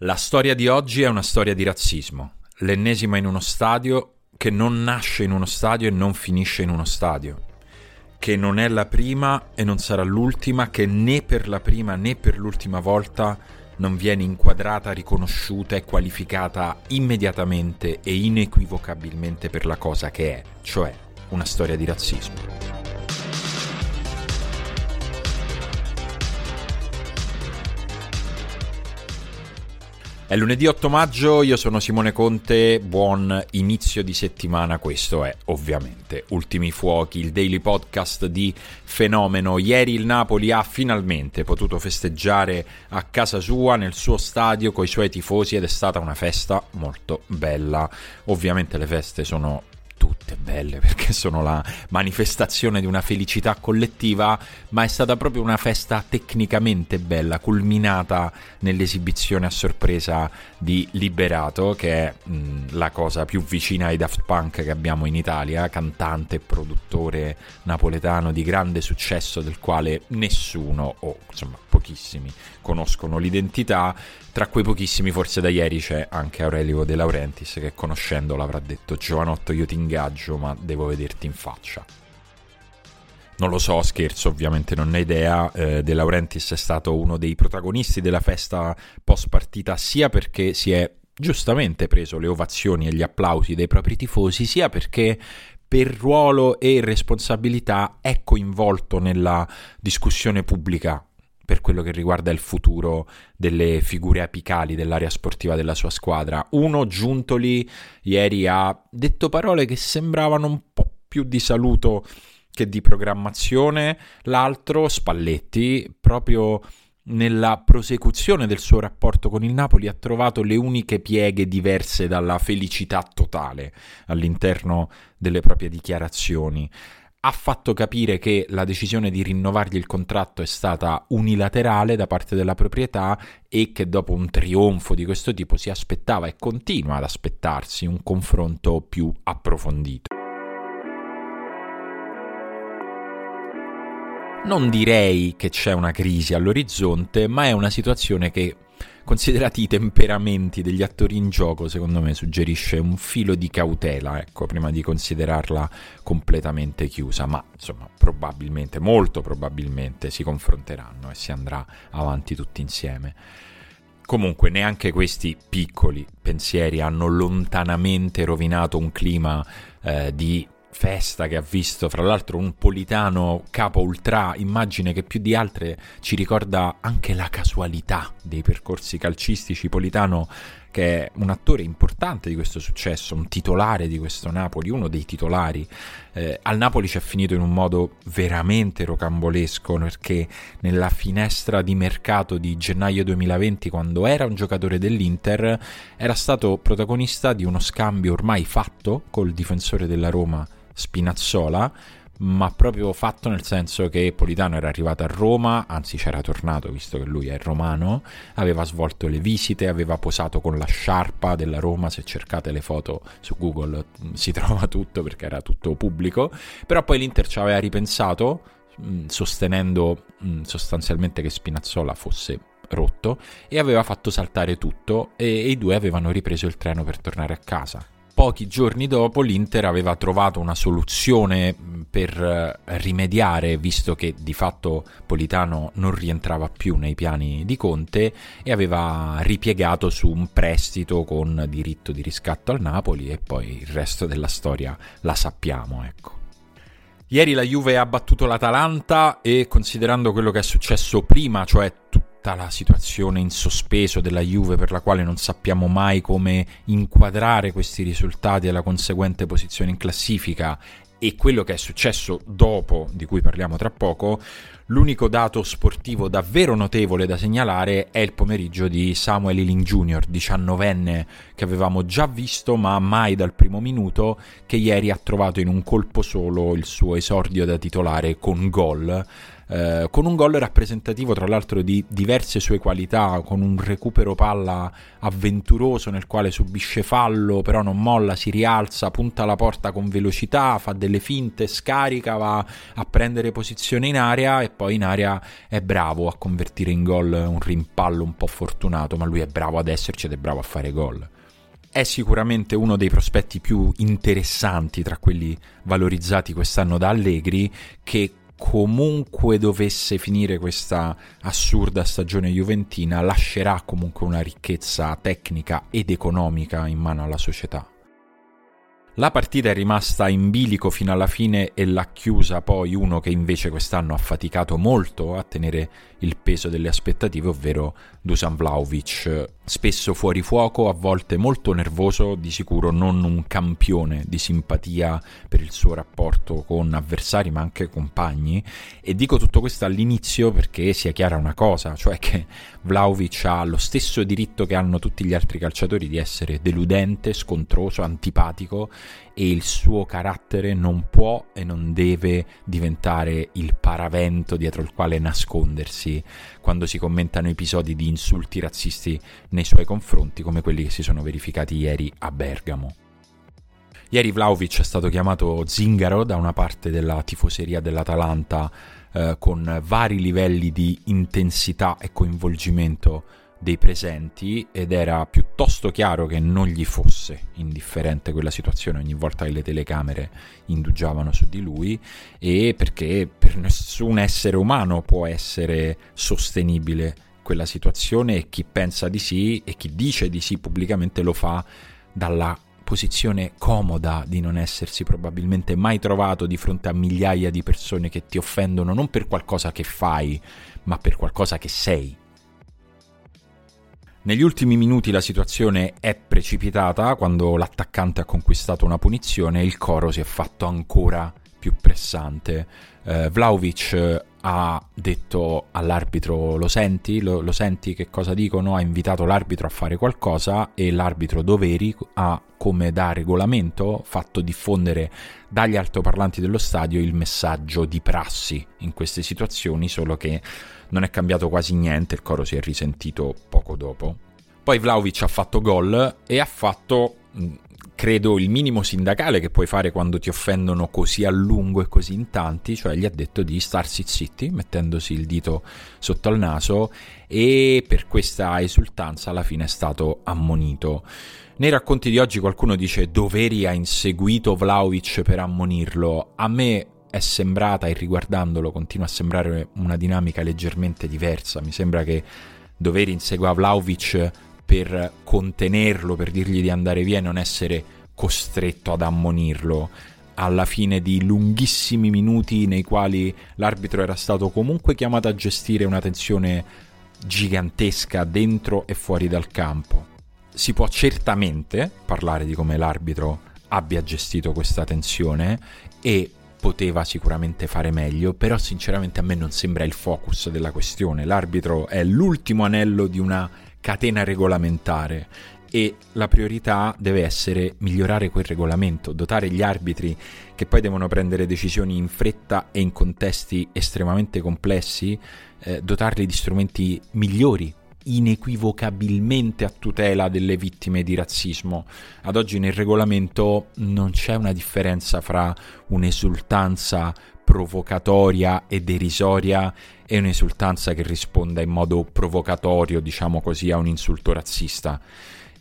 La storia di oggi è una storia di razzismo, l'ennesima in uno stadio che non nasce in uno stadio e non finisce in uno stadio, che non è la prima e non sarà l'ultima, che né per la prima né per l'ultima volta non viene inquadrata, riconosciuta e qualificata immediatamente e inequivocabilmente per la cosa che è, cioè una storia di razzismo. È lunedì 8 maggio, io sono Simone Conte, buon inizio di settimana, questo è ovviamente Ultimi Fuochi, il daily podcast di Fenomeno. Ieri il Napoli ha finalmente potuto festeggiare a casa sua, nel suo stadio, con i suoi tifosi ed è stata una festa molto bella. Ovviamente le feste sono tutte belle perché sono la manifestazione di una felicità collettiva, ma è stata proprio una festa tecnicamente bella, culminata nell'esibizione a sorpresa di Liberato, che è mh, la cosa più vicina ai Daft Punk che abbiamo in Italia, cantante e produttore napoletano di grande successo del quale nessuno, o insomma pochissimi, conoscono l'identità. Tra quei pochissimi, forse da ieri c'è anche Aurelio De Laurentiis che conoscendolo avrà detto Giovanotto io ti ingaggio ma devo vederti in faccia. Non lo so, scherzo, ovviamente non ne ho idea. Eh, De Laurentiis è stato uno dei protagonisti della festa post partita, sia perché si è giustamente preso le ovazioni e gli applausi dei propri tifosi, sia perché per ruolo e responsabilità è coinvolto nella discussione pubblica per quello che riguarda il futuro delle figure apicali dell'area sportiva della sua squadra. Uno, Giuntoli, ieri ha detto parole che sembravano un po' più di saluto che di programmazione, l'altro, Spalletti, proprio nella prosecuzione del suo rapporto con il Napoli ha trovato le uniche pieghe diverse dalla felicità totale all'interno delle proprie dichiarazioni ha fatto capire che la decisione di rinnovargli il contratto è stata unilaterale da parte della proprietà e che dopo un trionfo di questo tipo si aspettava e continua ad aspettarsi un confronto più approfondito. Non direi che c'è una crisi all'orizzonte, ma è una situazione che considerati i temperamenti degli attori in gioco, secondo me suggerisce un filo di cautela, ecco, prima di considerarla completamente chiusa, ma insomma, probabilmente, molto probabilmente si confronteranno e si andrà avanti tutti insieme. Comunque neanche questi piccoli pensieri hanno lontanamente rovinato un clima eh, di festa che ha visto, fra l'altro, un Politano capo ultra, immagine che più di altre ci ricorda anche la casualità dei percorsi calcistici. Politano che è un attore importante di questo successo, un titolare di questo Napoli, uno dei titolari. Eh, al Napoli ci è finito in un modo veramente rocambolesco perché nella finestra di mercato di gennaio 2020, quando era un giocatore dell'Inter, era stato protagonista di uno scambio ormai fatto col difensore della Roma Spinazzola, ma proprio fatto nel senso che Politano era arrivato a Roma, anzi c'era tornato visto che lui è romano, aveva svolto le visite, aveva posato con la sciarpa della Roma, se cercate le foto su Google mm, si trova tutto perché era tutto pubblico, però poi l'Inter ci aveva ripensato mm, sostenendo mm, sostanzialmente che Spinazzola fosse rotto e aveva fatto saltare tutto e, e i due avevano ripreso il treno per tornare a casa pochi giorni dopo l'Inter aveva trovato una soluzione per eh, rimediare, visto che di fatto Politano non rientrava più nei piani di Conte e aveva ripiegato su un prestito con diritto di riscatto al Napoli e poi il resto della storia la sappiamo, ecco. Ieri la Juve ha battuto l'Atalanta e considerando quello che è successo prima, cioè tutto tutta la situazione in sospeso della Juve per la quale non sappiamo mai come inquadrare questi risultati e la conseguente posizione in classifica e quello che è successo dopo, di cui parliamo tra poco, l'unico dato sportivo davvero notevole da segnalare è il pomeriggio di Samuel Ealing Jr., 19enne, che avevamo già visto ma mai dal primo minuto, che ieri ha trovato in un colpo solo il suo esordio da titolare con gol eh, con un gol rappresentativo tra l'altro di diverse sue qualità, con un recupero palla avventuroso nel quale subisce fallo, però non molla, si rialza, punta la porta con velocità, fa delle finte, scarica, va a prendere posizione in area e poi in area è bravo a convertire in gol un rimpallo un po' fortunato, ma lui è bravo ad esserci ed è bravo a fare gol. È sicuramente uno dei prospetti più interessanti tra quelli valorizzati quest'anno da Allegri che comunque dovesse finire questa assurda stagione juventina lascerà comunque una ricchezza tecnica ed economica in mano alla società. La partita è rimasta in bilico fino alla fine e l'ha chiusa poi uno che invece quest'anno ha faticato molto a tenere il peso delle aspettative, ovvero Dusan Vlaovic, spesso fuori fuoco, a volte molto nervoso, di sicuro non un campione di simpatia per il suo rapporto con avversari ma anche compagni. E dico tutto questo all'inizio perché sia chiara una cosa, cioè che Vlaovic ha lo stesso diritto che hanno tutti gli altri calciatori di essere deludente, scontroso, antipatico e il suo carattere non può e non deve diventare il paravento dietro il quale nascondersi quando si commentano episodi di insulti razzisti nei suoi confronti come quelli che si sono verificati ieri a Bergamo. Ieri Vlaovic è stato chiamato zingaro da una parte della tifoseria dell'Atalanta eh, con vari livelli di intensità e coinvolgimento dei presenti ed era piuttosto chiaro che non gli fosse indifferente quella situazione. Ogni volta che le telecamere indugiavano su di lui e perché per nessun essere umano può essere sostenibile quella situazione e chi pensa di sì e chi dice di sì pubblicamente lo fa dalla posizione comoda di non essersi probabilmente mai trovato di fronte a migliaia di persone che ti offendono non per qualcosa che fai, ma per qualcosa che sei negli ultimi minuti la situazione è precipitata, quando l'attaccante ha conquistato una punizione il coro si è fatto ancora più pressante. Eh, Vlaovic ha detto all'arbitro lo senti, lo, lo, senti che cosa dicono, ha invitato l'arbitro a fare qualcosa e l'arbitro Doveri ha come da regolamento fatto diffondere dagli altoparlanti dello stadio il messaggio di prassi in queste situazioni, solo che non è cambiato quasi niente, il coro si è risentito poco dopo. Poi Vlaovic ha fatto gol e ha fatto, credo, il minimo sindacale che puoi fare quando ti offendono così a lungo e così in tanti, cioè gli ha detto di starsi zitti, mettendosi il dito sotto al naso e per questa esultanza alla fine è stato ammonito. Nei racconti di oggi qualcuno dice Doveri ha inseguito Vlaovic per ammonirlo. A me è sembrata, e riguardandolo continua a sembrare una dinamica leggermente diversa. Mi sembra che Doveri insegua Vlaovic per contenerlo, per dirgli di andare via e non essere costretto ad ammonirlo alla fine di lunghissimi minuti nei quali l'arbitro era stato comunque chiamato a gestire una tensione gigantesca dentro e fuori dal campo. Si può certamente parlare di come l'arbitro abbia gestito questa tensione e poteva sicuramente fare meglio, però sinceramente a me non sembra il focus della questione. L'arbitro è l'ultimo anello di una catena regolamentare e la priorità deve essere migliorare quel regolamento, dotare gli arbitri che poi devono prendere decisioni in fretta e in contesti estremamente complessi, eh, dotarli di strumenti migliori inequivocabilmente a tutela delle vittime di razzismo. Ad oggi nel regolamento non c'è una differenza fra un'esultanza provocatoria e derisoria e un'esultanza che risponda in modo provocatorio, diciamo così, a un insulto razzista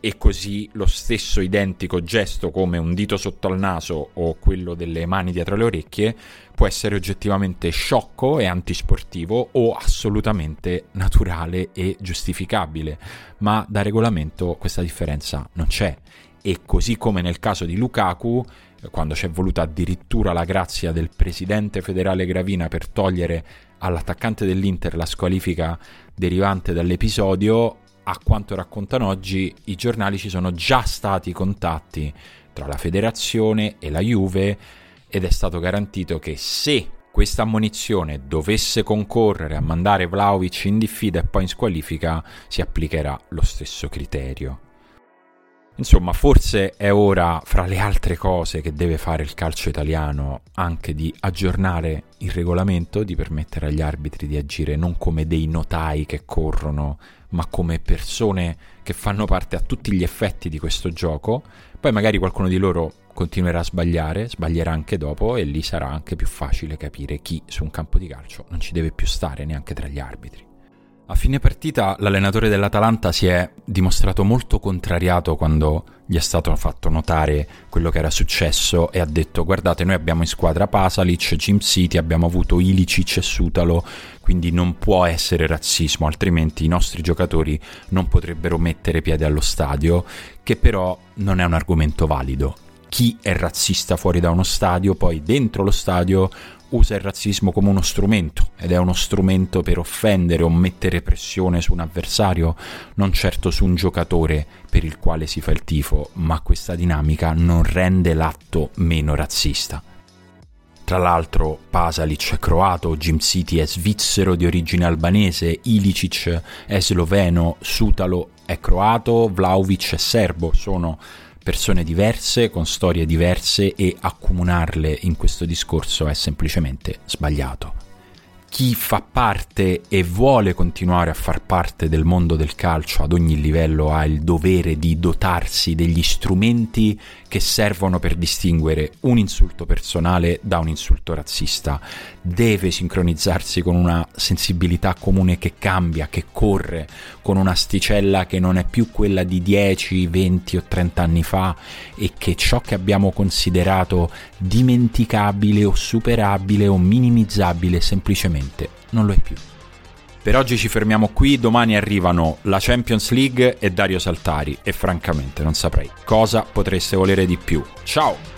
e così lo stesso identico gesto come un dito sotto al naso o quello delle mani dietro le orecchie può essere oggettivamente sciocco e antisportivo o assolutamente naturale e giustificabile, ma da regolamento questa differenza non c'è. E così come nel caso di Lukaku quando c'è voluta addirittura la grazia del presidente federale Gravina per togliere all'attaccante dell'Inter la squalifica derivante dall'episodio, a quanto raccontano oggi i giornali ci sono già stati contatti tra la federazione e la Juve ed è stato garantito che se questa ammonizione dovesse concorrere a mandare Vlaovic in diffida e poi in squalifica si applicherà lo stesso criterio. Insomma, forse è ora, fra le altre cose che deve fare il calcio italiano, anche di aggiornare il regolamento, di permettere agli arbitri di agire non come dei notai che corrono, ma come persone che fanno parte a tutti gli effetti di questo gioco. Poi magari qualcuno di loro continuerà a sbagliare, sbaglierà anche dopo e lì sarà anche più facile capire chi su un campo di calcio non ci deve più stare neanche tra gli arbitri. A fine partita l'allenatore dell'Atalanta si è dimostrato molto contrariato quando gli è stato fatto notare quello che era successo e ha detto guardate noi abbiamo in squadra Pasalic, Jim City, abbiamo avuto Ilicic e Sutalo, quindi non può essere razzismo, altrimenti i nostri giocatori non potrebbero mettere piede allo stadio, che però non è un argomento valido. Chi è razzista fuori da uno stadio, poi dentro lo stadio usa il razzismo come uno strumento ed è uno strumento per offendere o mettere pressione su un avversario, non certo su un giocatore per il quale si fa il tifo, ma questa dinamica non rende l'atto meno razzista. Tra l'altro Pasalic è croato, Jim City è svizzero di origine albanese, Ilicic è sloveno, Sutalo è croato, Vlaovic è serbo, sono persone diverse, con storie diverse e accomunarle in questo discorso è semplicemente sbagliato. Chi fa parte e vuole continuare a far parte del mondo del calcio ad ogni livello ha il dovere di dotarsi degli strumenti che servono per distinguere un insulto personale da un insulto razzista. Deve sincronizzarsi con una sensibilità comune che cambia, che corre, con un'asticella che non è più quella di 10, 20 o 30 anni fa e che ciò che abbiamo considerato dimenticabile o superabile o minimizzabile semplicemente non lo è più. Per oggi ci fermiamo qui, domani arrivano la Champions League e Dario Saltari e francamente non saprei cosa potreste volere di più. Ciao!